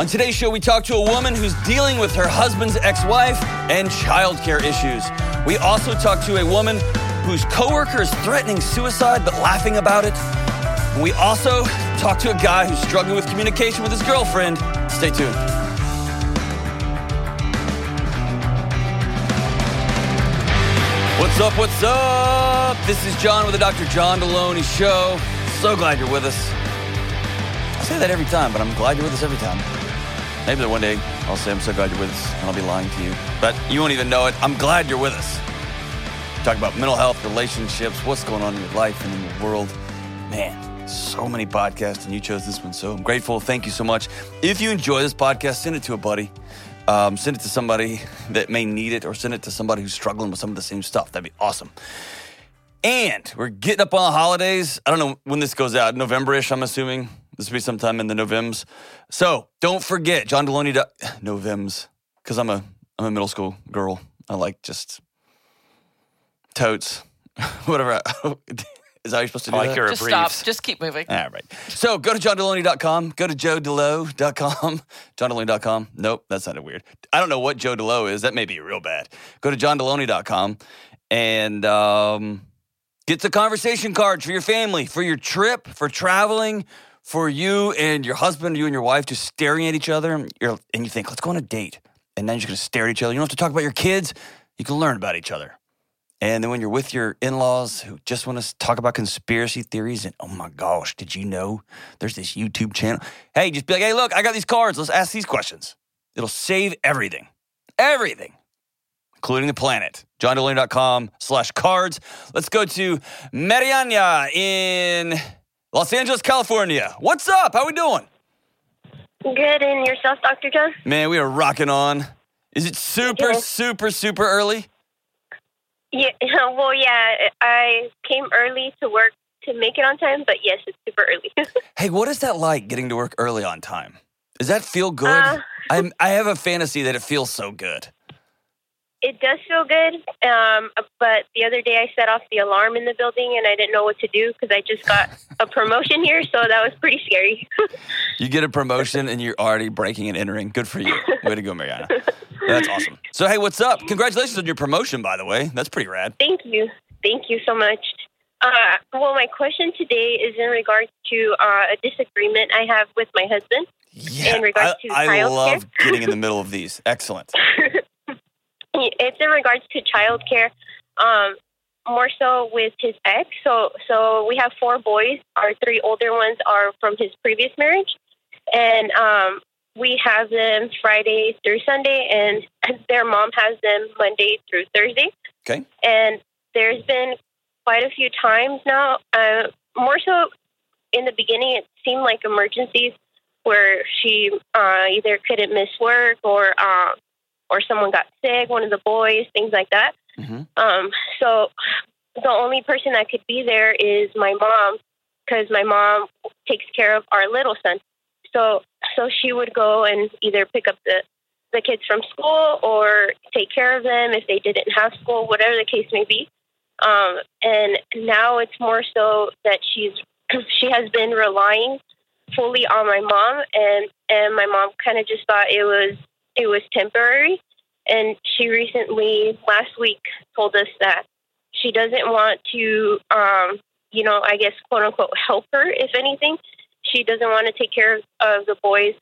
On today's show, we talk to a woman who's dealing with her husband's ex wife and childcare issues. We also talk to a woman whose coworker is threatening suicide but laughing about it. We also talk to a guy who's struggling with communication with his girlfriend. Stay tuned. What's up? What's up? This is John with the Dr. John Delony Show. So glad you're with us. I say that every time, but I'm glad you're with us every time. Maybe one day I'll say I'm so glad you're with us, and I'll be lying to you. But you won't even know it. I'm glad you're with us. Talk about mental health, relationships, what's going on in your life and in your world. Man, so many podcasts, and you chose this one, so I'm grateful. Thank you so much. If you enjoy this podcast, send it to a buddy. Um, send it to somebody that may need it, or send it to somebody who's struggling with some of the same stuff. That'd be awesome. And we're getting up on the holidays. I don't know when this goes out, November-ish, I'm assuming. This will be sometime in the Novems. So don't forget, John Delony. Novems, because I'm a I'm a middle school girl. I like just totes, whatever. Is that how you're supposed to do I like that? your Just briefs. stop. Just keep moving. All right. So go to johndelony.com. Go to joedelo.com. johndelony.com. Nope, that sounded weird. I don't know what Joe Delo is. That may be real bad. Go to johndelony.com and um, get the conversation cards for your family, for your trip, for traveling, for you and your husband, you and your wife just staring at each other. And, and you think, let's go on a date. And then you're going to stare at each other. You don't have to talk about your kids. You can learn about each other. And then when you're with your in laws who just want to talk about conspiracy theories and, oh my gosh, did you know there's this YouTube channel? Hey, just be like, hey, look, I got these cards. Let's ask these questions. It'll save everything, everything, including the planet. JohnDelony.com slash cards. Let's go to Mariana in Los Angeles, California. What's up? How we doing? Good, and yourself, Dr. John? Man, we are rocking on. Is it super, super, super early? Yeah, well, yeah, I came early to work to make it on time, but yes, it's super early. Hey, what is that like getting to work early on time? Does that feel good? Uh, I'm, I have a fantasy that it feels so good. It does feel good, um, but the other day I set off the alarm in the building and I didn't know what to do because I just got a promotion here, so that was pretty scary. You get a promotion and you're already breaking and entering. Good for you. Way to go, Mariana. That's awesome. So, hey, what's up? Congratulations on your promotion, by the way. That's pretty rad. Thank you. Thank you so much. Uh, well, my question today is in regards to uh, a disagreement I have with my husband. Yeah, In regards I, to I love getting in the middle of these. Excellent. it's in regards to childcare, um, more so with his ex. So, so we have four boys. Our three older ones are from his previous marriage, and um, we have them Friday through Sunday, and their mom has them Monday through Thursday. Okay. And there's been quite a few times now, uh, more so in the beginning, it seemed like emergencies where she uh, either couldn't miss work or uh, or someone got sick, one of the boys, things like that. hmm Um, so the only person that could be there is my mom because my mom takes care of our little son. So so she would go and either pick up the the kids from school or take care of them if they didn't have school, whatever the case may be. Um, and now it's more so that she's she has been relying fully on my mom, and and my mom kind of just thought it was it was temporary. And she recently last week told us that she doesn't want to, um, you know, I guess quote unquote help her. If anything, she doesn't want to take care of the boys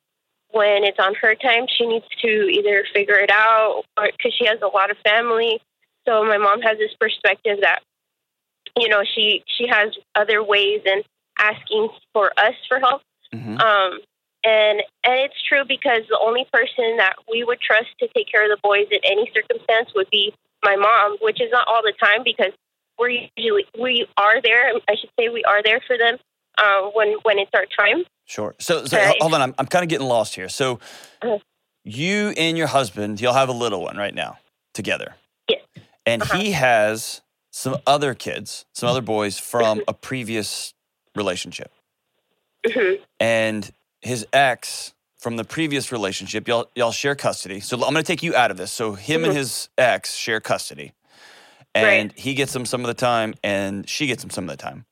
when it's on her time. She needs to either figure it out or because she has a lot of family. So my mom has this perspective that, you know, she she has other ways and asking for us for help. hmm Um, and and it's true because the only person that we would trust to take care of the boys in any circumstance would be my mom, which is not all the time because we're usually we are there. I should say we are there for them uh, when when it's our time. Sure. So, so hold on. I'm, I'm kind of getting lost here. So, Uh-huh. you and your husband, you'll have a little one right now together. Yes. And Uh-huh. he has some other kids, some other boys from a previous relationship. Mhm. And his ex from the previous relationship, y'all y'all share custody. So I'm going to take you out of this. So him and Mhm. his ex share custody. And he gets them some of the time and she gets them some of the time.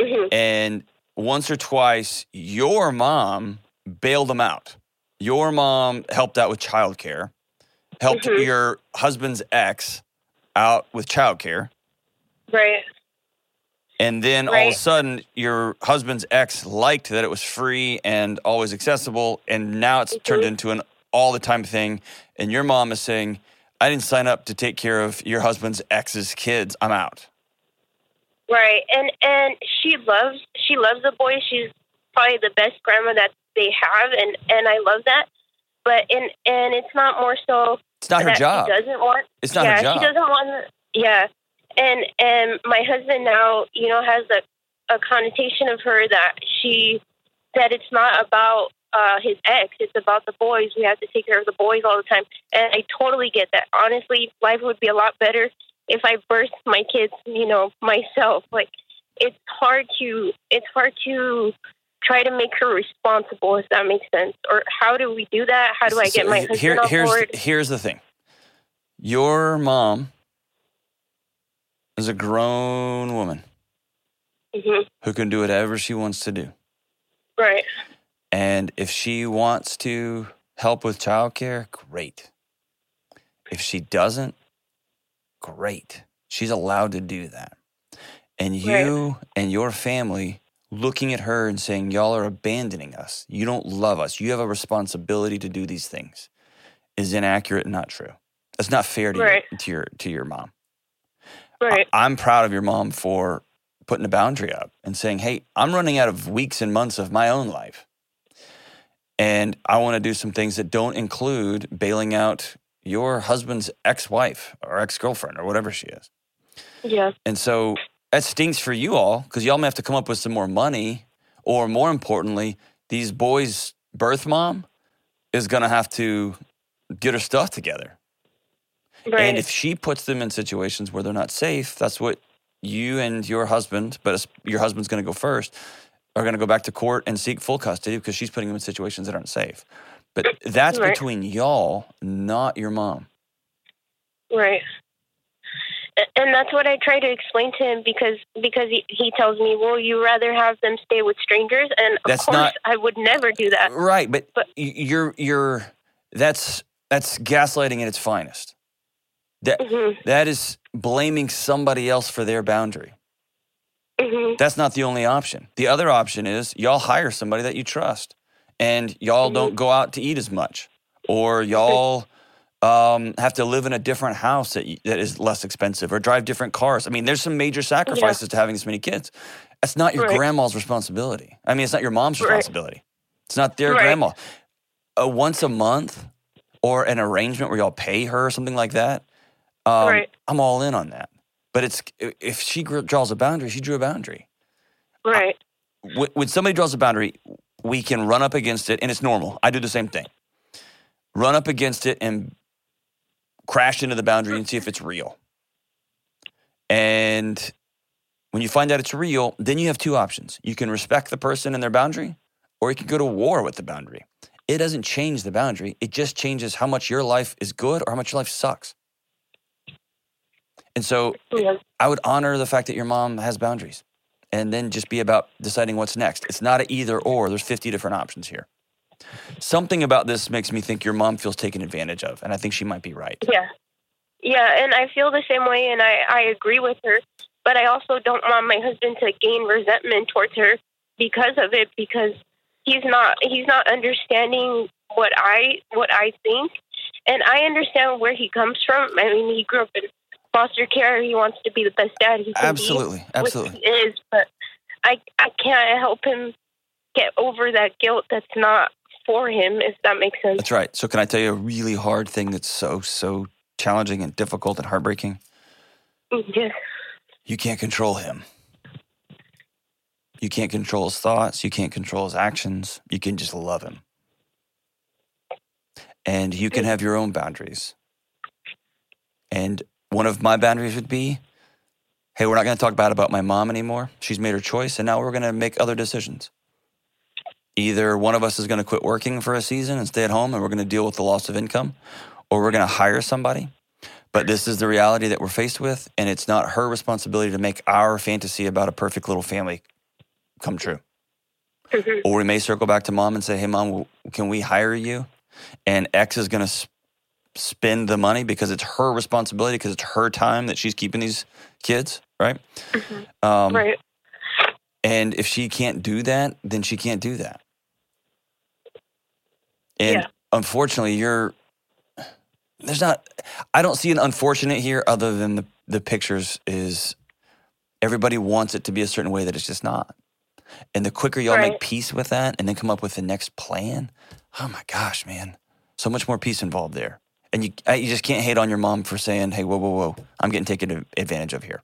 Mhm. And once or twice, your mom bailed them out. your mom helped out with childcare, helped Mhm. your husband's ex out with childcare, Right. And then all of a sudden your husband's ex liked that it was free and always accessible, and now it's turned Mhm. into an all the time thing. And your mom is saying, "I didn't sign up to take care of your husband's ex's kids. I'm out." Right. And and she loves she loves the boy. She's probably the best grandma that they have and and I love that. But and and it's not more so It's not her job. she doesn't want It's not yeah, her job. she doesn't want yeah. And and my husband now, you know, has a a connotation of her that she that it's not about uh his ex, it's about the boys. We have to take care of the boys all the time. And I totally get that. Honestly, life would be a lot better if I birthed my kids, you know, myself. Like it's hard to it's hard to try to make her responsible if that makes sense. Or how do we do that? How do I get my husband here, on here's board? here's the thing. Your mom is a grown woman hmm who can do whatever she wants to do. Right. And if she wants to help with childcare, great. If she doesn't, great. She's allowed to do that. And you and your family looking at her and saying, Y'all are abandoning us. You don't love us. You have a responsibility to do these things is inaccurate and not true. That's not fair to, Right. your, to your to your mom. Right. I, am proud of your mom for putting a boundary up and saying, "Hey, I'm running out of weeks and months of my own life, and I want to do some things that don't include bailing out your husband's ex-wife or ex-girlfriend or whatever she is." Yeah. And so that stinks for you all because y'all may have to come up with some more money, or more importantly, these boys' birth mom is going to have to get her stuff together. Right. And if she puts them in situations where they're not safe, that's what you and your husband, but your husband's going to go first, are going to go back to court and seek full custody because she's putting them in situations that aren't safe. But that's Right. between y'all, not your mom. Right. And that's what I try to explain to him because because he, he tells me, "Well, you rather have them stay with strangers?" And of That's course, not- I would never do that. Right, but, But- you're you're that's that's gaslighting at its finest. That hmm that is blaming somebody else for their boundary. hmm That's not the only option. The other option is y'all hire somebody that you trust, and y'all Mhm. don't go out to eat as much, or y'all um, have to live in a different house that, that is less expensive, or drive different cars. I mean, there's some major sacrifices to having this many kids. That's not your Right. grandma's responsibility. I mean, it's not your mom's Right. responsibility. It's not their Right. grandma. A once a month or an arrangement where y'all pay her or something like that. Um, Right. I'm all in on that. But it's if she draws a boundary, she drew a boundary Right. wh- when somebody draws a boundary, we can run up against it, and it's normal. I do the same thing. Run up against it and crash into the boundary and see if it's real. And when you find out it's real, then you have two options. You can respect the person and their boundary, or you can go to war with the boundary. It doesn't change the boundary, it just changes how much your life is good or how much your life sucks. And so Yeah. I would honor the fact that your mom has boundaries and then just be about deciding what's next. It's not an either or, there's 50 different options here. Something about this makes me think your mom feels taken advantage of, and I think she might be right. Yeah. Yeah, and I feel the same way, and I I agree with her. But I also don't want my husband to gain resentment towards her because of it, because he's not he's not understanding what I what I think, and I understand where he comes from. I mean, he grew up in foster care. He wants to be the best dad he can. Absolutely, which absolutely. he is, but I I can't help him get over that guilt that's not for him, if that makes sense. That's right. So, can I tell you a really hard thing that's so, so challenging and difficult and heartbreaking? Yeah. You can't control him. You can't control his thoughts. You can't control his actions. You can just love him. And you can have your own boundaries. And one of my boundaries would be hey, we're not going to talk bad about my mom anymore. She's made her choice, and now we're going to make other decisions. Either one of us is going to quit working for a season and stay at home, and we're going to deal with the loss of income, or we're going to hire somebody. But this is the reality that we're faced with, and it's not her responsibility to make our fantasy about a perfect little family come true. Mhm. Or we may circle back to mom and say, "Hey, mom, can we hire you and X is going to spend the money because it's her responsibility because it's her time that she's keeping these kids, right? Um, right. And if she can't do that, then she can't do that. And Yeah. unfortunately, you're there's not. I don't see an unfortunate here, other than the the pictures is everybody wants it to be a certain way that it's just not. And the quicker y'all make peace with that, and then come up with the next plan, oh my gosh, man, so much more peace involved there. And you you just can't hate on your mom for saying, "Hey, whoa, whoa, whoa, I'm getting taken advantage of here."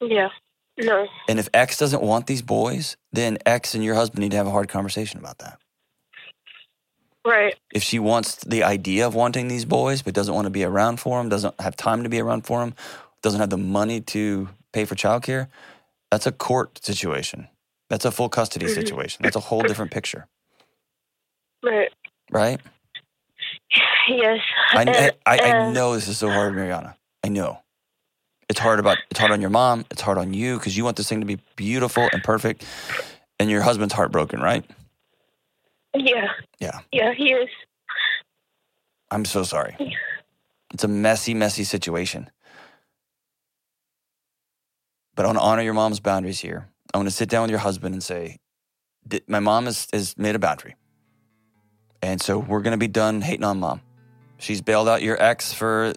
Yeah. No. And if X doesn't want these boys, then X and your husband need to have a hard conversation about that. Right. If she wants the idea of wanting these boys, but doesn't want to be around for them, doesn't have time to be around for them, doesn't have the money to pay for childcare, that's a court situation. That's a full custody Mhm. situation. That's a whole different picture, Right. right? Yes. I, uh, I, I, I and- know this is so hard, Mariana. I know. It's hard about it's hard on your mom. It's hard on you because you want this thing to be beautiful and perfect, and your husband's heartbroken, right? Yeah. Yeah. Yeah. He is. I'm so sorry. It's a messy, messy situation. But I want to honor your mom's boundaries here. I want to sit down with your husband and say, my mom has, has made a boundary. And so we're going to be done hating on mom. She's bailed out your ex for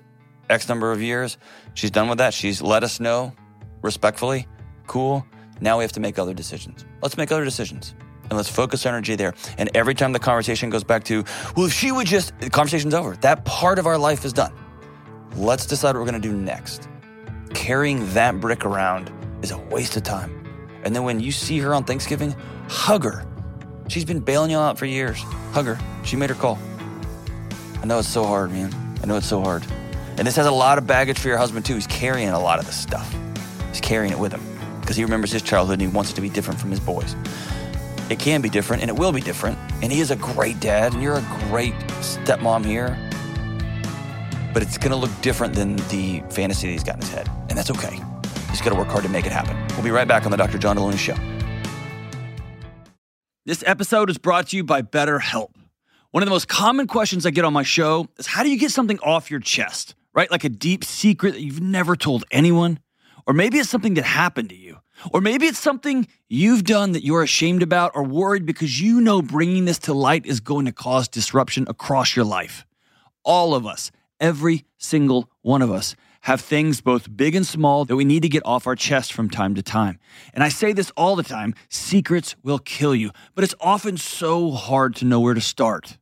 X number of years. She's done with that. She's let us know respectfully. Cool. Now we have to make other decisions. Let's make other decisions. And let's focus energy there. And every time the conversation goes back to, well, if she would just, the conversation's over. That part of our life is done. Let's decide what we're going to do next. Carrying that brick around is a waste of time. And then when you see her on Thanksgiving, hug her. She's been bailing y'all out for years. Hug her. She made her call. I know it's so hard, man. I know it's so hard. And this has a lot of baggage for your husband, too. He's carrying a lot of this stuff. He's carrying it with him because he remembers his childhood and he wants it to be different from his boys. It can be different and it will be different. And he is a great dad and you're a great stepmom here. But it's going to look different than the fantasy that he's got in his head. And that's okay. He's got to work hard to make it happen. We'll be right back on the Dr. John Delony Show. This episode is brought to you by BetterHelp. One of the most common questions I get on my show is how do you get something off your chest, right? Like a deep secret that you've never told anyone? Or maybe it's something that happened to you. Or maybe it's something you've done that you're ashamed about or worried because you know bringing this to light is going to cause disruption across your life. All of us, every single one of us, have things both big and small that we need to get off our chest from time to time. And I say this all the time secrets will kill you, but it's often so hard to know where to start.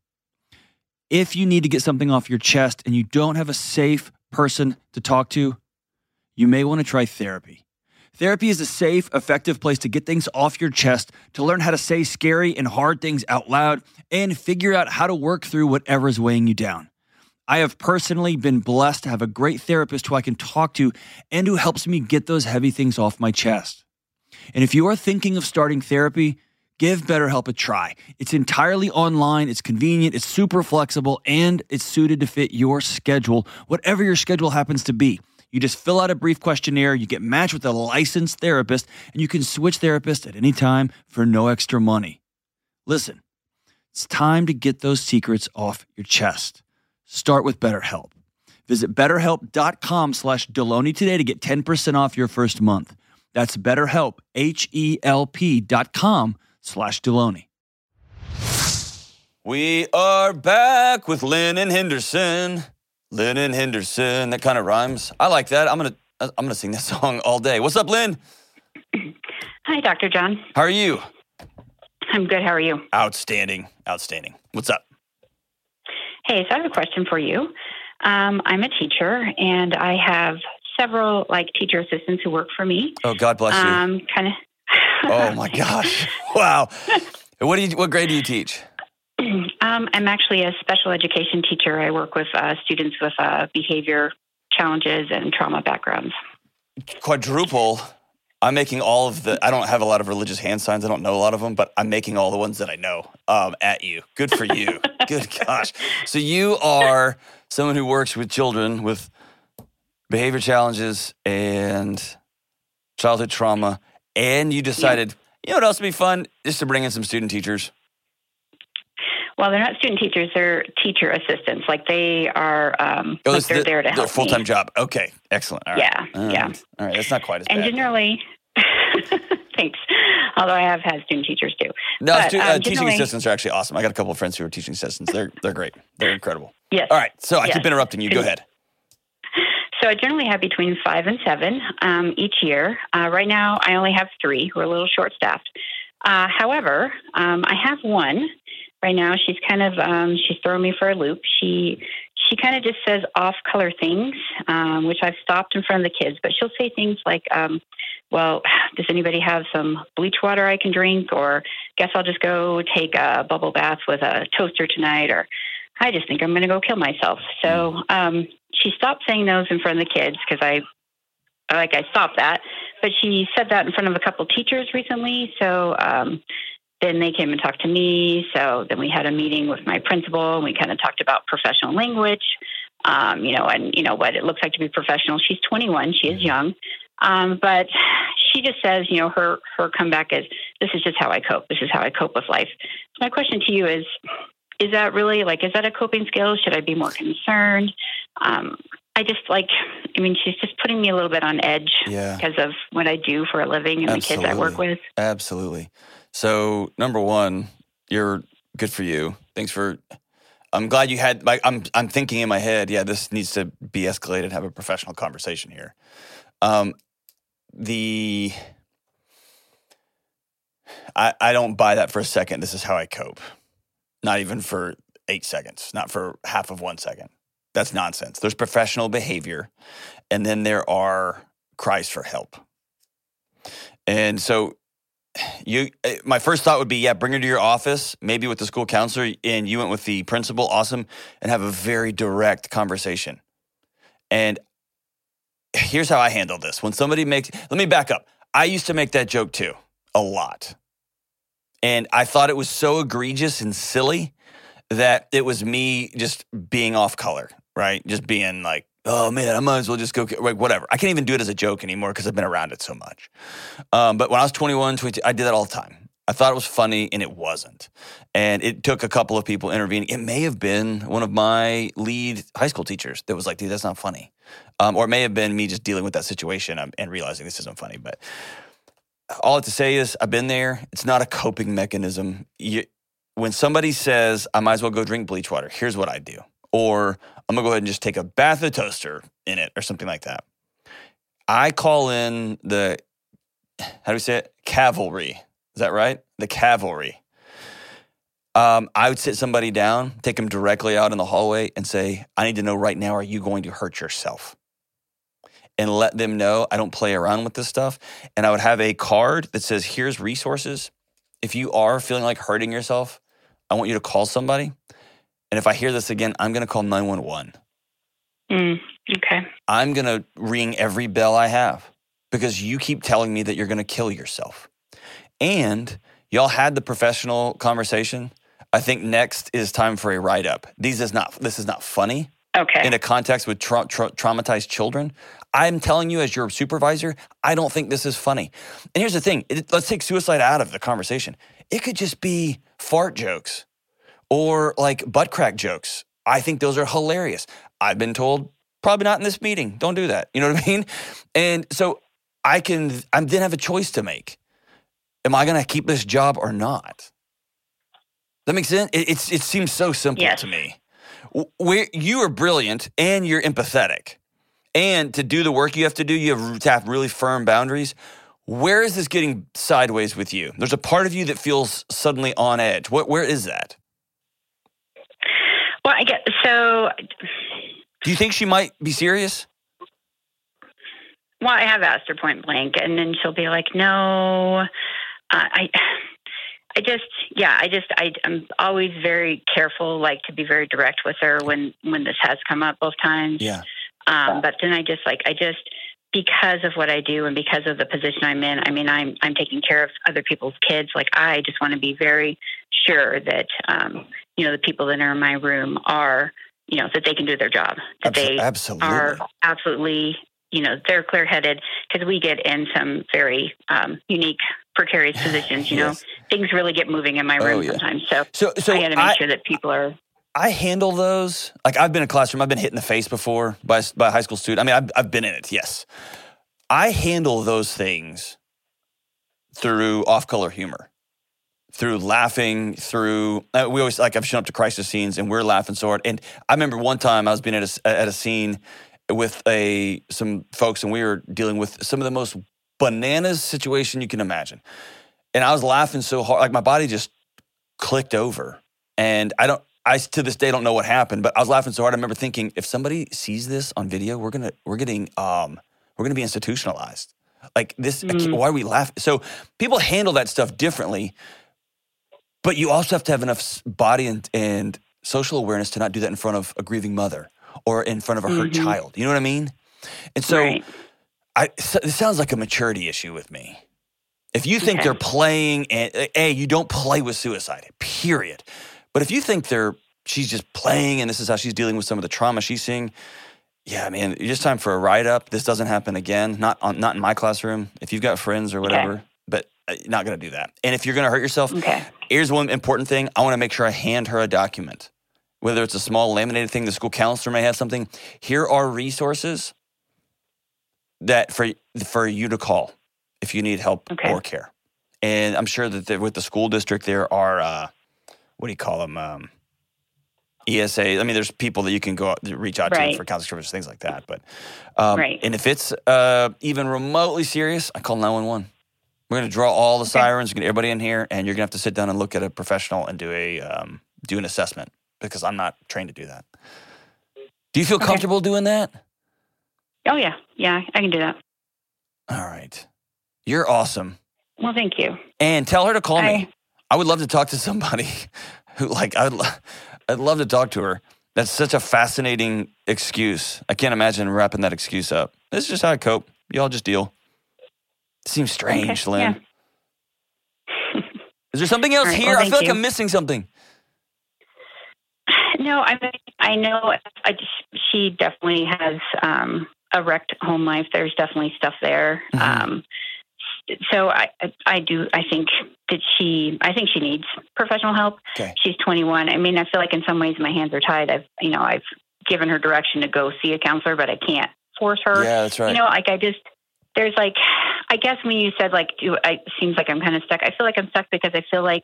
If you need to get something off your chest and you don't have a safe person to talk to, you may want to try therapy. Therapy is a safe, effective place to get things off your chest, to learn how to say scary and hard things out loud, and figure out how to work through whatever is weighing you down. I have personally been blessed to have a great therapist who I can talk to and who helps me get those heavy things off my chest. And if you are thinking of starting therapy, give BetterHelp a try. It's entirely online, it's convenient, it's super flexible, and it's suited to fit your schedule, whatever your schedule happens to be. You just fill out a brief questionnaire, you get matched with a licensed therapist, and you can switch therapists at any time for no extra money. Listen, it's time to get those secrets off your chest. Start with BetterHelp. Visit betterhelp.com slash Delony today to get 10% off your first month. That's betterhelp, H-E-L-P dot com slash Delony. We are back with Lynn and Henderson. Lynn and Henderson. That kind of rhymes. I like that. I'm gonna I'm gonna sing that song all day. What's up, Lynn? Hi, Dr. John. How are you? I'm good. How are you? Outstanding. Outstanding. What's up? Hey, so I have a question for you. Um, I'm a teacher, and I have several like teacher assistants who work for me. Oh, God bless you. Um, kind of. oh my gosh. Wow. What do you what grade do you teach? um, I'm actually a special education teacher. I work with uh, students with uh, behavior challenges and trauma backgrounds. Quadruple. I'm making all of the I don't have a lot of religious hand signs. I don't know a lot of them, but I'm making all the ones that I know um, at you. Good for you. Good gosh. So you are someone who works with children with behavior challenges and childhood trauma, and you decided, you know what else would be fun? Just to bring in some student teachers. Well, they're not student teachers; they're teacher assistants. Like they are, um, Oh, like they're the- there to help full time job. Okay, excellent. All right. Yeah, yeah. All right, that's not quite as bad. And bad. generally, thanks. Although I have had student teachers too. no, but, stu- um, uh, teaching assistants are actually awesome. I got a couple of friends who are teaching assistants. They're they're great. They're incredible. Yes. All right, so I Yes. keep interrupting you. Go ahead. So I generally have between five and seven um, each year. Uh, right now, I only have three. We're a little short staffed. Uh, however, um, I have one right now. She's kind of um, she's throwing me for a loop. She she kind of just says off color things, um, which I've stopped in front of the kids. But she'll say things like, um, "Well, does anybody have some bleach water I can drink?" Or, "Guess I'll just go take a bubble bath with a toaster tonight." Or, "I just think I'm going to go kill myself." So um, she stopped saying those in front of the kids because I like I stopped that. But she said that in front of a couple teachers recently. So um, then they came and talked to me. So then we had a meeting with my principal and we kind of talked about professional language, um, you know, and, you know, what it looks like to be professional. She's 21, she is young. Um, but she just says, you know, her, her comeback is, this is just how I cope. This is how I cope with life. So my question to you is, is that really like, is that a coping skill? Should I be more concerned? Um, I just like, I mean, she's just putting me a little bit on edge Yeah, because of what I do for a living and the kids I work with. absolutely. So number one, you're good for you. Thanks for. I'm glad you had. Like, I'm I'm thinking in my head. Yeah, this needs to be escalated. Have a professional conversation here. Um, the I I don't buy that for a second. This is how I cope. Not even for eight seconds. Not for half of one second. That's nonsense. There's professional behavior, and then there are cries for help. And so you eh, my first thought would be yeah bring her to your office maybe with the school counselor and you went with the principal awesome and have a very direct conversation. And here's how i handle this. When somebody makes let me back up. I used to make that joke too a lot. And i thought it was so egregious and silly that it was me just being off color right? Just being like oh man i might as well just go like whatever i can't even do it as a joke anymore because i've been around it so much um, but when I was 21, 22, I did that all the time. I thought it was funny and it wasn't. And it took a couple of people intervening. It may have been one of my lead high school teachers that was like, dude, that's not funny. Um, or it may have been me just dealing with that situation um, and realizing this isn't funny. But all I have to say is, I've been there. It's not a coping mechanism. You, when somebody says, I might as well go drink bleach water, here's what I do. Or I'm to go ahead and just take a bath of toaster in it or something like that. I call in the how do we say it? Cavalry. Is that right? The cavalry. Um, I would sit somebody down, take them directly out in the hallway, and say, I need to know right now, are you going to hurt yourself? And let them know I don't play around with this stuff. And I would have a card that says, here's resources. If you are feeling like hurting yourself, I want you to call somebody. And if I hear this again, I'm going to call 911. Mm, okay. I'm going to ring every bell I have because you keep telling me that you're going to kill yourself. And y'all had the professional conversation. I think next is time for a write up. These is not this is not funny Okay. in a context with tra- tra- traumatized children. I'm telling you as your supervisor, I don't think this is funny. And here's the thing, it, let's take suicide out of the conversation. It could just be fart jokes or like butt crack jokes. I think those are hilarious. I've been told probably not in this meeting. Don't do that. You know what I mean? And so I can I then have a choice to make. Am I going to keep this job or not? That makes sense. It, it's it seems so simple Yes. to me. Where you are brilliant and you're empathetic, and to do the work you have to do, you have to have really firm boundaries. Where is this getting sideways with you? There's a part of you that feels suddenly on edge. What where is that? Well, I get so. Do you think she might be serious? Well, I have asked her point blank, and then she'll be like, "No, uh, I." I just, yeah, I just, I, I'm always very careful, like to be very direct with her when when this has come up both times. Yeah. Um, but then I just like I just because of what I do and because of the position I'm in. I mean, I'm I'm taking care of other people's kids. Like I just want to be very sure that um, you know the people that are in my room are you know that they can do their job. That Abso- they absolutely. are absolutely you know they're clear headed because we get in some very um, unique precarious positions. You Yes. know, things really get moving in my Oh, room yeah. sometimes. So, So, so I got to make I, sure that people are. I handle those. Like I've been in a classroom, I've been hit in the face before by by a high school student. I mean, I've, I've been in it. Yes, I handle those things through off color humor, through laughing, through uh, we always like I've shown up to crisis scenes and we're laughing so hard. And I remember one time I was being at a at a scene with a some folks and we were dealing with some of the most bananas situation you can imagine, and I was laughing so hard, like my body just clicked over, and I don't. I to this day don't know what happened, but I was laughing so hard. I remember thinking, if somebody sees this on video, we're gonna we're getting um we're gonna be institutionalized. Like this, Mm. why are we laughing? So people handle that stuff differently, but you also have to have enough body and, and social awareness to not do that in front of a grieving mother or in front of a hurt Mhm. child. You know what I mean? And so right. I, so it sounds like a maturity issue with me. If you think Okay. they're playing, and a, you don't play with suicide. Period. But if you think they're, she's just playing, and this is how she's dealing with some of the trauma she's seeing. Yeah, man, it's just time for a write up. This doesn't happen again. Not on, not in my classroom. If you've got friends or whatever, but uh, not gonna do that. And if you're gonna hurt yourself, Okay. here's one important thing. I want to make sure I hand her a document, whether it's a small laminated thing. The school counselor may have something. Here are resources that for for you to call if you need help Okay. or care. And I'm sure that with the school district there are uh, what do you call them? Um, ESA. I mean, there's people that you can go out, reach out Right. to for counseling services, things like that. But um, Right. and if it's uh, even remotely serious, I call 911. We're going to draw all the Okay. sirens, get everybody in here, and you're going to have to sit down and look at a professional and do a um, do an assessment because I'm not trained to do that. Do you feel Okay. comfortable doing that? Oh yeah, yeah, I can do that. All right, you're awesome. Well, thank you. And tell her to call me. I- I would love to talk to somebody who, like, I'd, lo- I'd love to talk to her. That's such a fascinating excuse. I can't imagine wrapping that excuse up. This is just how I cope. Y'all just deal. Seems strange, Okay, Lynn. Is there something else right, here? well, I feel like you. I'm missing something. No, I mean, I know. I just, she definitely has um, a wrecked home life. There's definitely stuff there. Mhm. Um, so I, I- I do. I think that she. I think she needs professional help. Okay. She's 21. I mean, I feel like in some ways my hands are tied. I've, you know, I've given her direction to go see a counselor, but I can't force her. Yeah, that's right. You know, like I just there's like I guess when you said like do I it seems like I'm kind of stuck. I feel like I'm stuck because I feel like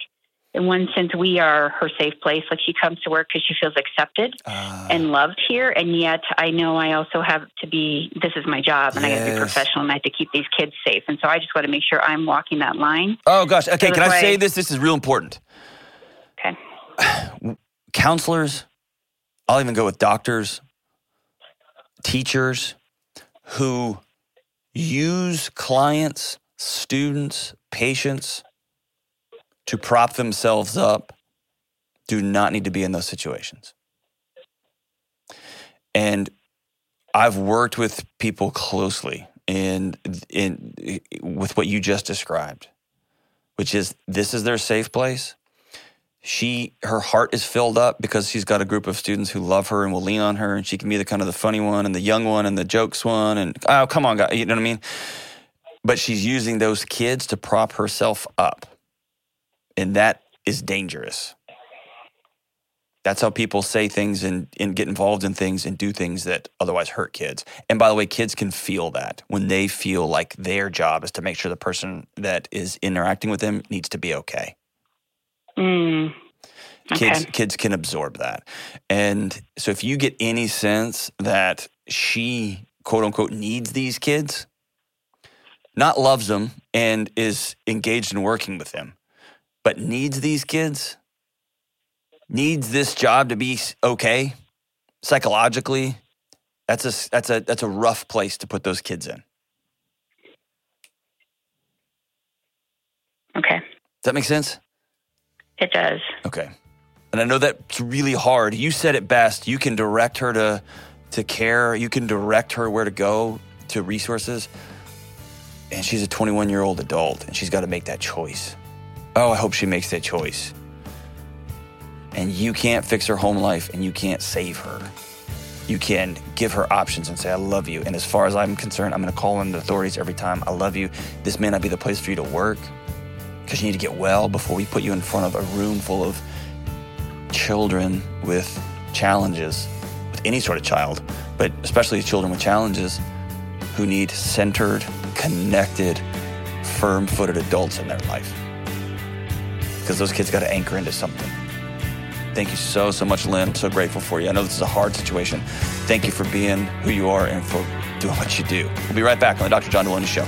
in one sense we are her safe place. Like she comes to work because she feels accepted Uh, and loved here, and yet I know I also have to be. This is my job, and I got to be professional, and I have to keep these kids safe. And so I just want to make sure I'm walking that line. oh, gosh. Okay, So can I say this? This is real important. Okay. Counselors, I'll even go with doctors, teachers who use clients, students, patients to prop themselves up do not need to be in those situations. And I've worked with people closely in in with what you just described, which is this is their safe place. She her heart is filled up because she's got a group of students who love her and will lean on her, and she can be the kind of the funny one and the young one and the jokes one and oh come on guys, you know what I mean? But she's using those kids to prop herself up, and that is dangerous. That's how people say things and, and get involved in things and do things that otherwise hurt kids. And by the way, kids can feel that when they feel like their job is to make sure the person that is interacting with them needs to be okay. Mm. Kids Okay. kids can absorb that. And so if you get any sense that she quote unquote needs these kids, not loves them and is engaged in working with them, but needs these kids, needs this job to be okay psychologically, that's a that's a that's a rough place to put those kids in. Okay. Does that make sense? It does. Okay. And I know that's really hard. You said it best. You can direct her to to care. You can direct her where to go to resources. And she's a 21 year old adult and she's got to make that choice. Oh, I hope she makes that choice. And you can't fix her home life and you can't save her. you can give her options and say, I love you. And as far as I'm concerned, I'm going to call in the authorities every time. I love you. This may not be the place for you to work because you need to get well before we put you in front of a room full of children with challenges, with any sort of child, but especially children with challenges who need centered, connected, firm footed adults in their life. Because those kids got to anchor into something. Thank you so, so much, Lynn. I'm so grateful for you. I know this is a hard situation. Thank you for being who you are and for doing what you do. We'll be right back on the Dr. John Delony Show.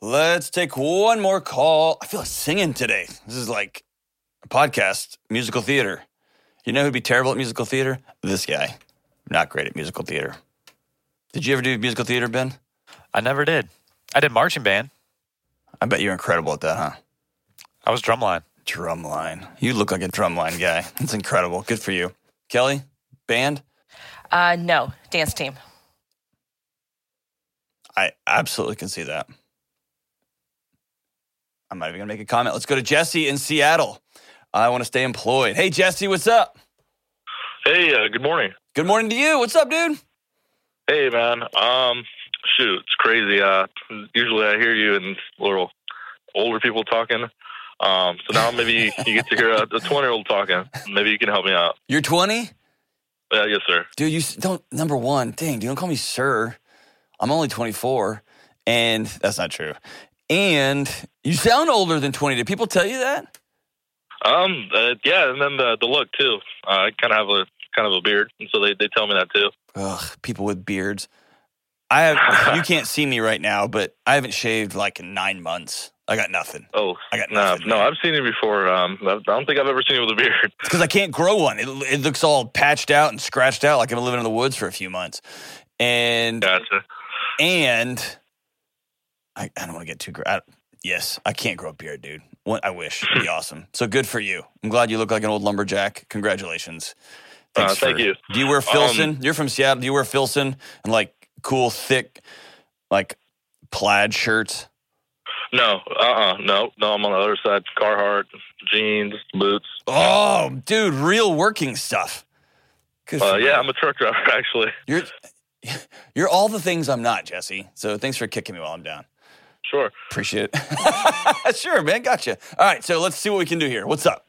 Let's take one more call. I feel like singing today. This is like a podcast, musical theater. You know who'd be terrible at musical theater? This guy. Not great at musical theater. Did you ever do musical theater, Ben? I never did. I did marching band. I bet you're incredible at that, huh? I was drumline. Drumline. You look like a drumline guy. That's incredible. Good for you. Kelly, band? Uh, no, dance team. I absolutely can see that. I'm not even going to make a comment. Let's go to Jesse in Seattle. I want to stay employed. Hey, Jesse, what's up? Hey, uh, good morning. Good morning to you. What's up, dude? Hey, man. Um, shoot, it's crazy. Uh, usually I hear you and little older people talking. Um, so now maybe you get to hear a 20 year old talking. Maybe you can help me out. You're 20? Yeah, yes, sir. Dude, you don't, number one, dang, you don't call me sir. I'm only 24, and that's not true. And you sound older than 20. Did people tell you that? Um, uh, yeah, and then the the look too. Uh, I kind of have a kind of a beard, and so they they tell me that too. Ugh, people with beards. I have, you can't see me right now, but I haven't shaved like in nine months. I got nothing. Oh, I got no, nothing, no. I've seen you before. Um, I I don't think I've ever seen you with a beard. Because I can't grow one. It, it looks all patched out and scratched out like I've been living in the woods for a few months. And Gotcha. and I, I don't want to get too. gr- I, yes, I can't grow a beard, dude. What I wish it'd be awesome. So good for you. I'm glad you look like an old lumberjack. Congratulations. Uh, thank for- you. Do you wear Filson? Um, You're from Seattle. Do you wear Filson and like cool, thick, like plaid shirts? No, uh, uh no, no. I'm on the other side. Carhartt jeans, boots. Oh, dude, real working stuff. Uh, yeah. I'm a truck driver actually. You're you're all the things I'm not, Jesse. So thanks for kicking me while I'm down. Sure. Appreciate it. sure, man. Gotcha. All right, so let's see what we can do here. What's up?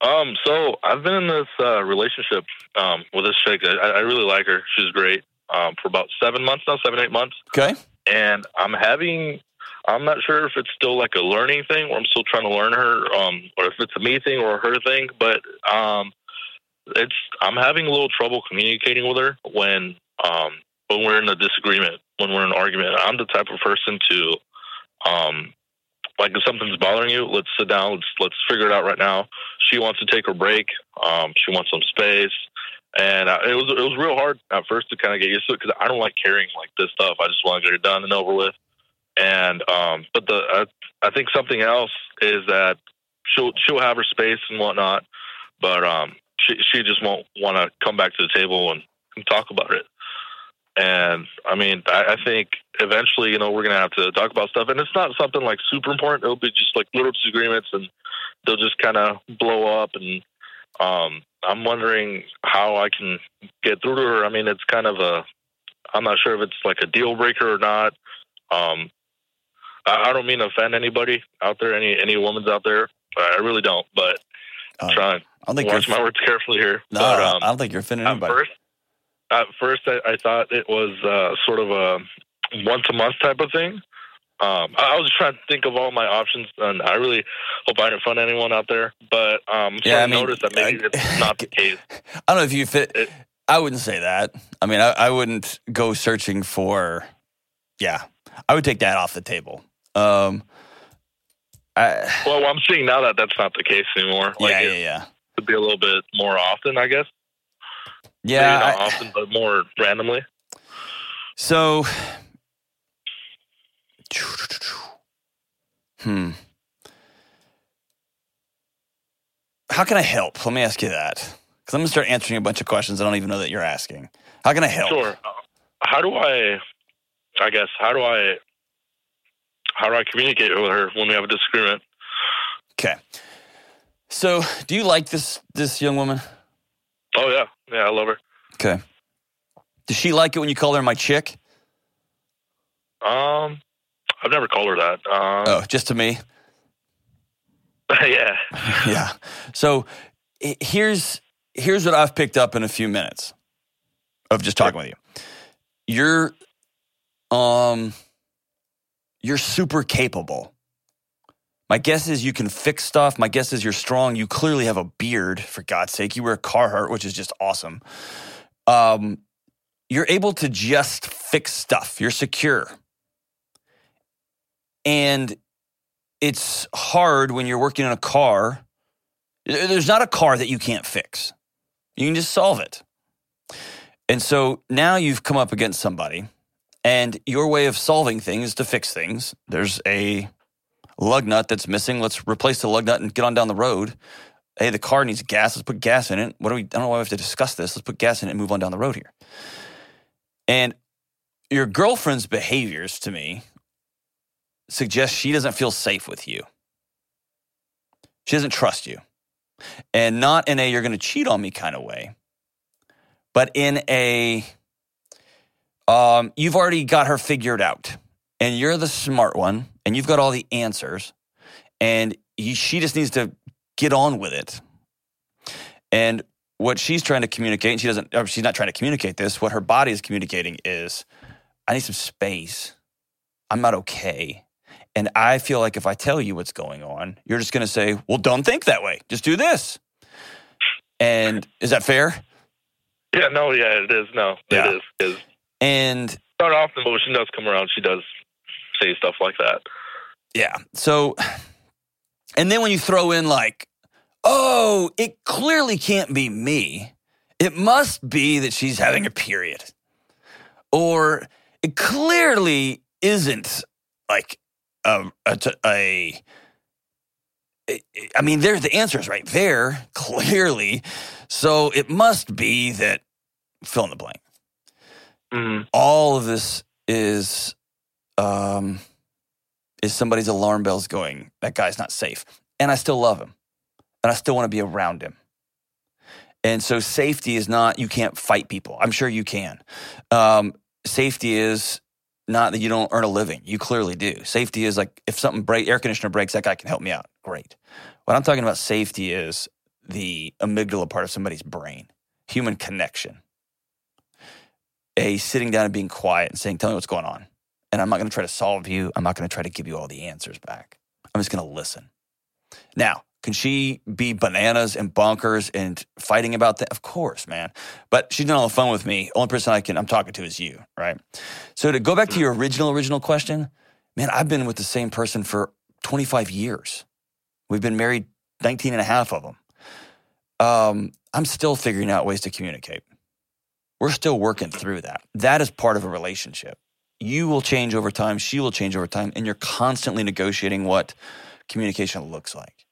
Um, so I've been in this uh, relationship um, with this chick. I, I really like her. She's great. Um, for about seven months now, seven eight months, Okay. and I'm having. I'm not sure if it's still like a learning thing, or I'm still trying to learn her, um, or if it's a me thing or a her thing. But um, it's I'm having a little trouble communicating with her when um, when we're in a disagreement, when we're in an argument. I'm the type of person to um, like if something's bothering you, let's sit down. Let's let's figure it out right now. She wants to take her break. Um, she wants some space, and uh, it was it was real hard at first to kind of get used to it because I don't like carrying like this stuff. I just want to get it done and over with. And um, but the uh, I think something else is that she'll she'll have her space and whatnot, but um, she she just won't want to come back to the table and, and talk about it. And I mean, I, I think eventually, you know, we're gonna have to talk about stuff, and it's not something like super important. It'll be just like little disagreements, and they'll just kind of blow up. And um, I'm wondering how I can get through to her. I mean, it's kind of a, I'm not sure if it's like a deal breaker or not. Um, I, I don't mean to offend anybody out there, any any women's out there. I really don't, but Uh, I'm trying. I don't think Watch my words carefully here. no, but, um, I don't think you're offending anybody. first, at first, I, I thought it was uh, sort of a once a month type of thing. Um, I I was just trying to think of all my options, and I really hope I didn't offend anyone out there. But um, I'm Yeah, I to mean, notice that maybe I- it's not the case. I don't know if you fit. It- I wouldn't say that. I mean, I, I wouldn't go searching for. Yeah, I would take that off the table. Um, I, Well, I'm seeing now that that's not the case anymore. Like yeah, it yeah, yeah. could be a little bit more often, I guess. Yeah. Not I- often, but more randomly. so, hmm. How can I help? Let me ask you that. Because I'm going to start answering a bunch of questions I don't even know that you're asking. How can I help? Sure. How do I? I guess how do I? How do I communicate with her when we have a disagreement? Okay. So, do you like this this young woman? Oh yeah, yeah, I love her. Okay. Does she like it when you call her my chick? Um, I've never called her that. Um, Oh, just to me. yeah. yeah. So here's here's what I've picked up in a few minutes of just talking with you. You're um you're super capable. My guess is you can fix stuff. My guess is you're strong. You clearly have a beard, for God's sake. You wear a Carhartt, which is just awesome. Um, you're able to just fix stuff. You're secure. And it's hard when you're working in a car. There's not a car that you can't fix. You can just solve it. And so now you've come up against somebody, and your way of solving things is to fix things. There's a lug nut that's missing. Let's replace the lug nut and get on down the road. Hey, the car needs gas. Let's put gas in it. What do we? I don't know why we have to discuss this. Let's put gas in it and move on down the road here. And your girlfriend's behaviors to me suggest she doesn't feel safe with you. She doesn't trust you. And not in a you're going to cheat on me kind of way, but in a um, you've already got her figured out and you're the smart one and you've got all the answers and he, she just needs to get on with it. And what she's trying to communicate, and she doesn't, or she's not trying to communicate this, what her body is communicating is, I need some space. I'm not okay. And I feel like if I tell you what's going on, you're just going to say, well, don't think that way. Just do this. And is that fair? Yeah, no, yeah, it is. No, Yeah. it is. It is. And Not often, but when she does come around, she does say stuff like that. Yeah. So, and then when you throw in like, oh, it clearly can't be me. It must be that she's having a period. Or it clearly isn't like a, a, a I mean, there's the answer is right there, clearly. So it must be that fill in the blank. Mm, all of this is um is somebody's alarm bells going that guy's not safe. And i still love him. And i still want to be around him. And so safety is not you can't fight people. I'm sure you can. Um safety is not that you don't earn a living. You clearly do. Safety is like if something break air conditioner breaks that guy can help me out. Great. What i'm talking about safety is the amygdala part of somebody's brain human connection. A sitting down and being quiet and saying, Tell me what's going on. And I'm not going to try to solve you. I'm not going to try to give you all the answers back. I'm just going to listen. Now, can she be bananas and bonkers and fighting about that? Of course, man. But she's not on the phone with me. Only person I can I'm talking to is you, right? So to go back to your original original question, man, I've been with the same person for 25 years. We've been married 19 and a half of them. Um, I'm still figuring out ways to communicate. We're still working through that. That is part of a relationship. You will change over time, she will change over time, and you're constantly negotiating what communication looks like.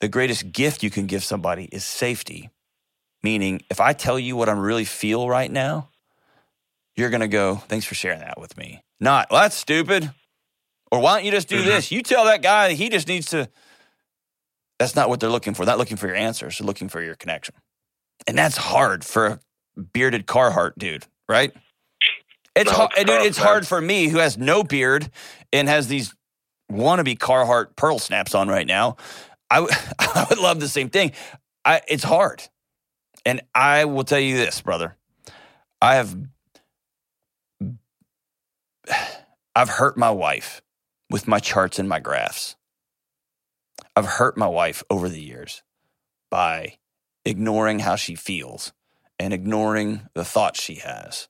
The greatest gift you can give somebody is safety, meaning if I tell you what I really feel right now, you're going to go, thanks for sharing that with me. Not, well, that's stupid. Or why don't you just do mm-hmm. this? You tell that guy he just needs to. That's not what they're looking for. They're not looking for your answers. They're looking for your connection. And that's hard for a bearded Carhartt dude, right? It's No, hard, it's tough, It's hard for me who has no beard and has these wannabe Carhartt pearl snaps on right now. I w- I would love the same thing. I it's hard, and I will tell you this, brother. I have I've hurt my wife with my charts and my graphs. I've hurt my wife over the years by ignoring how she feels and ignoring the thoughts she has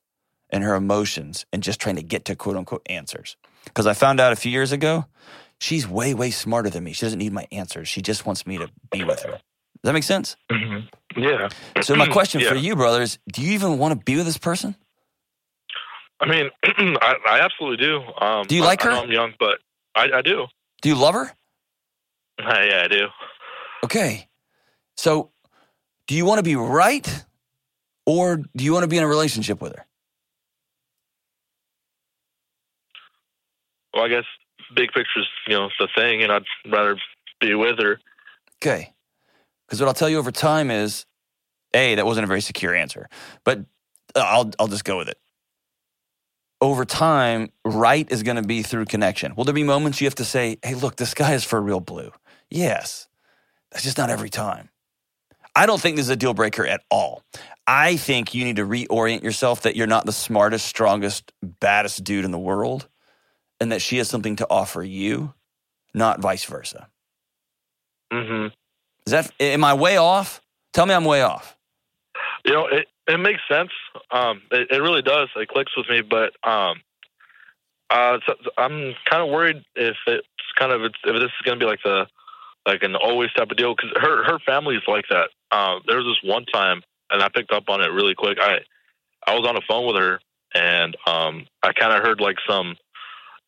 and her emotions and just trying to get to quote unquote answers. Because I found out a few years ago, she's way, way smarter than me. She doesn't need my answers. She just wants me to be with her. Does that make sense? hmm Yeah. So my question for you, brother, is do you even want to be with this person? I mean, I, I absolutely do. Um, Do you like I her? know I'm young, but I, I do. Do you love her? yeah, I do. Okay. So do you want to be right or do you want to be in a relationship with her? Well, I guess big picture's you know the thing, and I'd rather be with her. Okay. Because what I'll tell you over time is, A, that wasn't a very secure answer, but uh, I'll, I'll just go with it. Over time, right is going to be through connection. Will there be moments you have to say, hey, look, this guy is for real blue? Yes. That's just not every time. I don't think this is a deal breaker at all. I think you need to reorient yourself that you're not the smartest, strongest, baddest dude in the world and that she has something to offer you, not vice versa. hmm Is that am I way off? Tell me I'm way off. You know, it it makes sense. Um, it, it really does. It clicks with me, but um, uh, so, I'm kind of worried if it's kind of it's, if this is going to be like the like an always type of deal because her her family's like that. Um, there was this one time, and I picked up on it really quick. I I was on the phone with her, and um, I kind of heard like some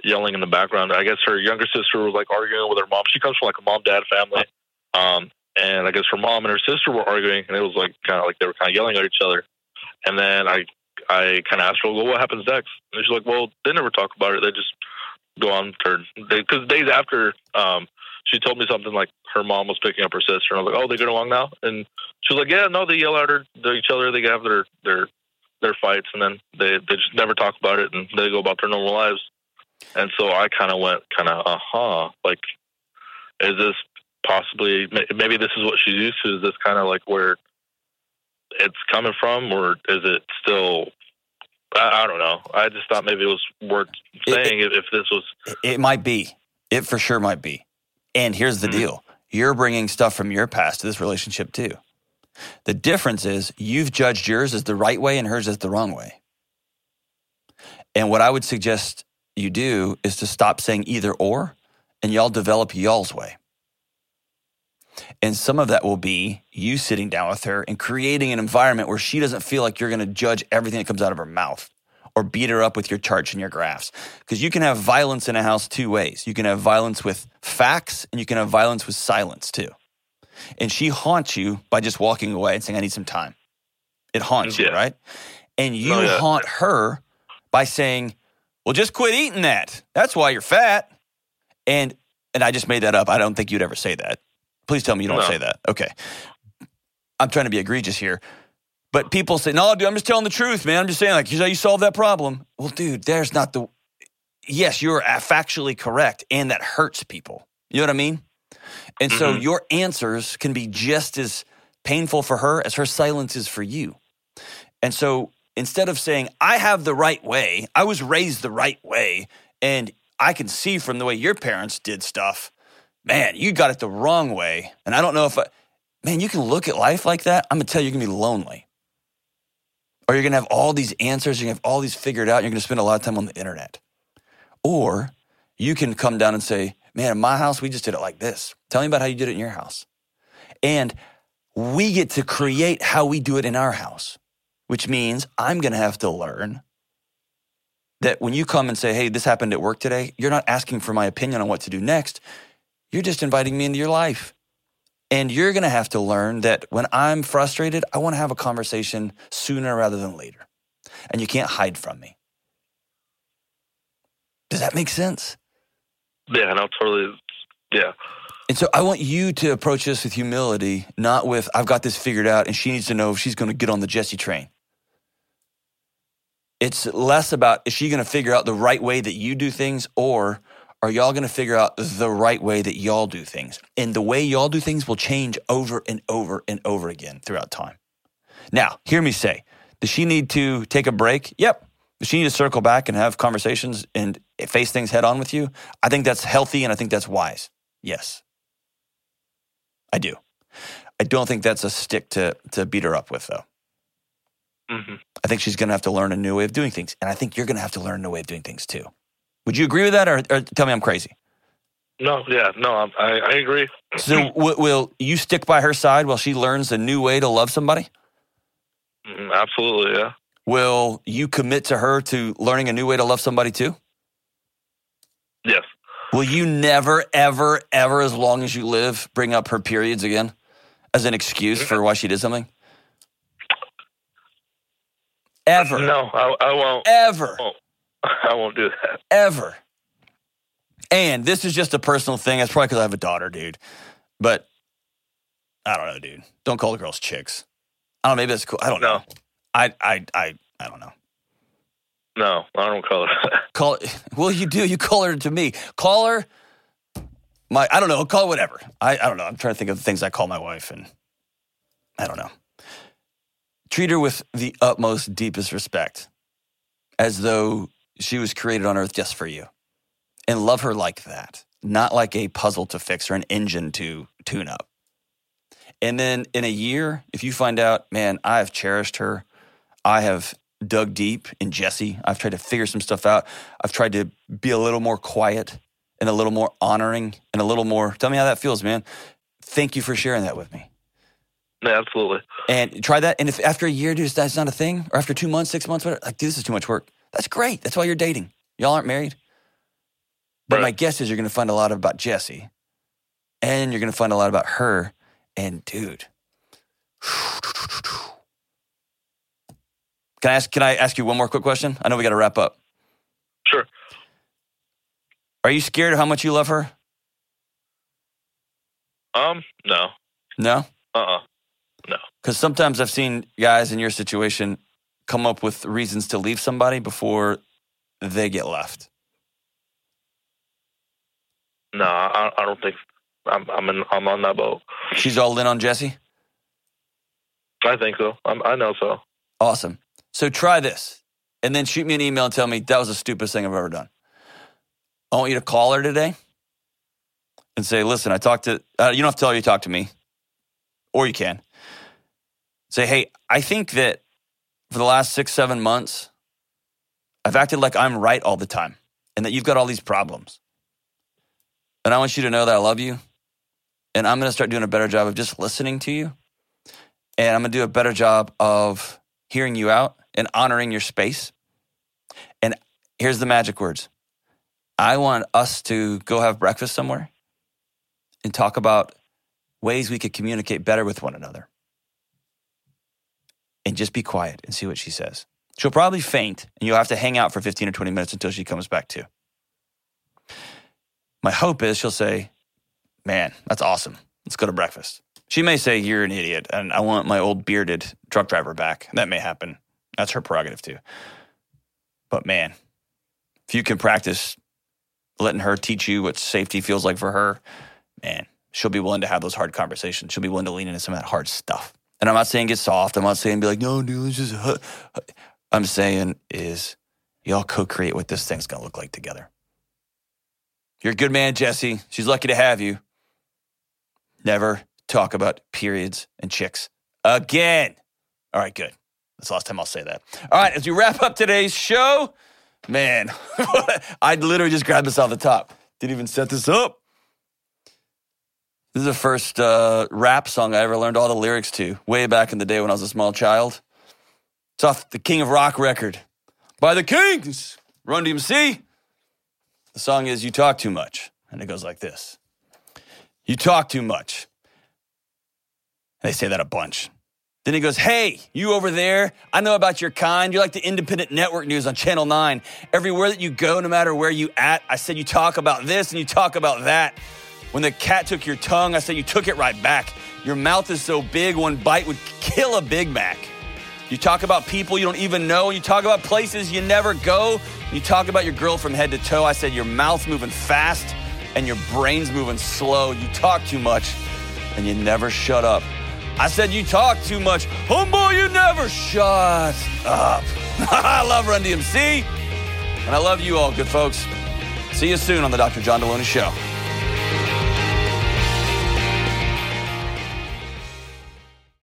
yelling in the background. I guess her younger sister was like arguing with her mom. She comes from like a mom dad family. Um, and I guess her mom and her sister were arguing, and it was like kind of like they were kind of yelling at each other. And then I, I kind of asked her, "Well, what happens next?" And she's like, "Well, they never talk about it. They just go on to because days after, um, she told me something like her mom was picking up her sister, and I was like, "Oh, they get along now?" And she was like, "Yeah, no, they yell at her, each other. They have their their their fights, and then they they just never talk about it, and they go about their normal lives." And so I kind of went, kind of, uh huh, like, is this possibly maybe this is what she's used to? Is this kind of like where it's coming from, or is it still? I, don't know. I just thought maybe it was worth It- saying if, if this was. It- It might be. It for sure might be. And here's the Mhm. deal. You're bringing stuff from your past to this relationship too. The difference is you've judged yours as the right way and hers as the wrong way. And what I would suggest you do is to stop saying either or and y'all develop y'all's way. And some of that will be you sitting down with her and creating an environment where she doesn't feel like you're going to judge everything that comes out of her mouth or beat her up with your charts and your graphs. Because you can have violence in a house two ways. You can have violence with facts and you can have violence with silence too. And she haunts you by just walking away and saying, I need some time. It haunts you, right? And oh, you Oh, yeah. haunt her by saying, Well, just quit eating that. That's why you're fat. And and I just made that up. I don't think you'd ever say that. Please tell me you don't No. say that. Okay. I'm trying to be egregious here. But people say, no, dude, I'm just telling the truth, man. I'm just saying, like, here's how you solve that problem. Well, dude, there's not the. Yes, you're factually correct, and that hurts people. You know what I mean? And so Mhm. your answers can be just as painful for her as her silence is for you. And so instead of saying, I have the right way, I was raised the right way, and I can see from the way your parents did stuff, man, you got it the wrong way. And I don't know if I, man, you can look at life like that. I'm gonna tell you, you're gonna be lonely. Or you're gonna have all these answers, you're gonna have all these figured out, and you're gonna spend a lot of time on the internet. Or you can come down and say, man, in my house, we just did it like this. Tell me about how you did it in your house. And we get to create how we do it in our house, which means I'm gonna have to learn that when you come and say, hey, this happened at work today, you're not asking for my opinion on what to do next. You're just inviting me into your life. And you're going to have to learn that when I'm frustrated, I want to have a conversation sooner rather than later. And you can't hide from me. Does that make sense? Yeah, no, totally. Yeah, And so I want you to approach this with humility, not with, I've got this figured out and she needs to know if she's going to get on the Jesse train. It's less about, is she going to figure out the right way that you do things or are y'all going to figure out the right way that y'all do things? And the way y'all do things will change over and over and over again throughout time. Now, hear me say, does she need to take a break? Yep. Does she need to circle back and have conversations and face things head on with you? I think that's healthy and I think that's wise. Yes. I do. I don't think that's a stick to to beat her up with though. hmm I think she's going to have to learn a new way of doing things, and I think you're going to have to learn a new way of doing things too. Would you agree with that, or, or tell me I'm crazy? No, yeah, no, I, I agree. So w- will you stick by her side while she learns a new way to love somebody? Mm, Absolutely, yeah. Will you commit to her to learning a new way to love somebody too? Yes. Will you never, ever, ever, as long as you live, bring up her periods again as an excuse for why she did something? Ever, No, I, I won't. ever, I won't do that. ever. And this is just a personal thing. It's probably because I have a daughter, dude. But I don't know, dude. Don't call the girls chicks. I don't know. Maybe that's cool. I don't know. I, I, I, I don't know. no, I don't call it. that. Call well, you do. You call her to me. Call her my I don't know, call it whatever. I, I don't know. I'm trying to think of the things I call my wife and I don't know. Treat her with the utmost deepest respect. As though she was created on earth just for you. And love her like that. Not like a puzzle to fix or an engine to tune up. And then in a year, if you find out, man, I have cherished her, I have dug deep in Jesse. I've tried to figure some stuff out. I've tried to be a little more quiet and a little more honoring and a little more. Tell me how that feels, man. Thank you for sharing that with me. Yeah, absolutely. And try that. And if after a year, dude, that's not a thing, or after two months, six months, whatever, like, dude, this is too much work. That's great. That's why you're dating. Y'all aren't married. But Right. my guess is you're going to find a lot about Jesse, and you're going to find a lot about her. And dude, can I ask? Can I ask you one more quick question? I know we got to wrap up. Sure. Are you scared of how much you love her? Um, no. No, Uh Uh. Uh because sometimes I've seen guys in your situation come up with reasons to leave somebody before they get left. No, I, I don't think I'm. I'm. In, I'm on that boat. She's all in on Jesse. I think so. I'm, I know so. Awesome. So try this and then shoot me an email and tell me that was the stupidest thing I've ever done. I want you to call her today and say, listen, I talked to, uh, you don't have to tell her you talked to me, or you can. Say, hey, I think that for the last six, seven months, I've acted like I'm right all the time and that you've got all these problems. And I want you to know that I love you. And I'm going to start doing a better job of just listening to you. And I'm going to do a better job of hearing you out and honoring your space. And here's the magic words I want us to go have breakfast somewhere and talk about ways we could communicate better with one another. And just be quiet and see what she says. She'll probably faint, and you'll have to hang out for 15 or 20 minutes until she comes back to. My hope is she'll say, Man, that's awesome. Let's go to breakfast. She may say, You're an idiot, and I want my old bearded truck driver back. That may happen. That's her prerogative, too. But man, if you can practice letting her teach you what safety feels like for her, man, she'll be willing to have those hard conversations. She'll be willing to lean into some of that hard stuff. And I'm not saying get soft. I'm not saying be like, no, dude, let's just. hu-" I'm saying is y'all co create what this thing's to look like together. You're a good man, Jesse. She's lucky to have you. Never talk about periods and chicks again. All right, good. That's the last time I'll say that. All right, as we wrap up today's show, man, I literally just grabbed this off the top. Didn't even set this up. This is the first uh, rap song I ever learned all the lyrics to, way back in the day when I was a small child. It's off the King of Rock record by the Kings, Run DMC. The song is You Talk Too Much. And it goes like this You talk too much. And they say that a bunch. Then he goes, Hey, you over there, I know about your kind. You're like the independent network news on Channel 9. Everywhere that you go, no matter where you at, I said you talk about this and you talk about that. When the cat took your tongue, I said you took it right back. Your mouth is so big, one bite would kill a Big Mac. You talk about people you don't even know. You talk about places you never go. You talk about your girl from head to toe. I said your mouth's moving fast and your brain's moving slow. You talk too much and you never shut up. I said you talk too much. Homeboy, you never shut up. I love Run DMC and I love you all, good folks. See you soon on the Dr. John Delony Show. Bye.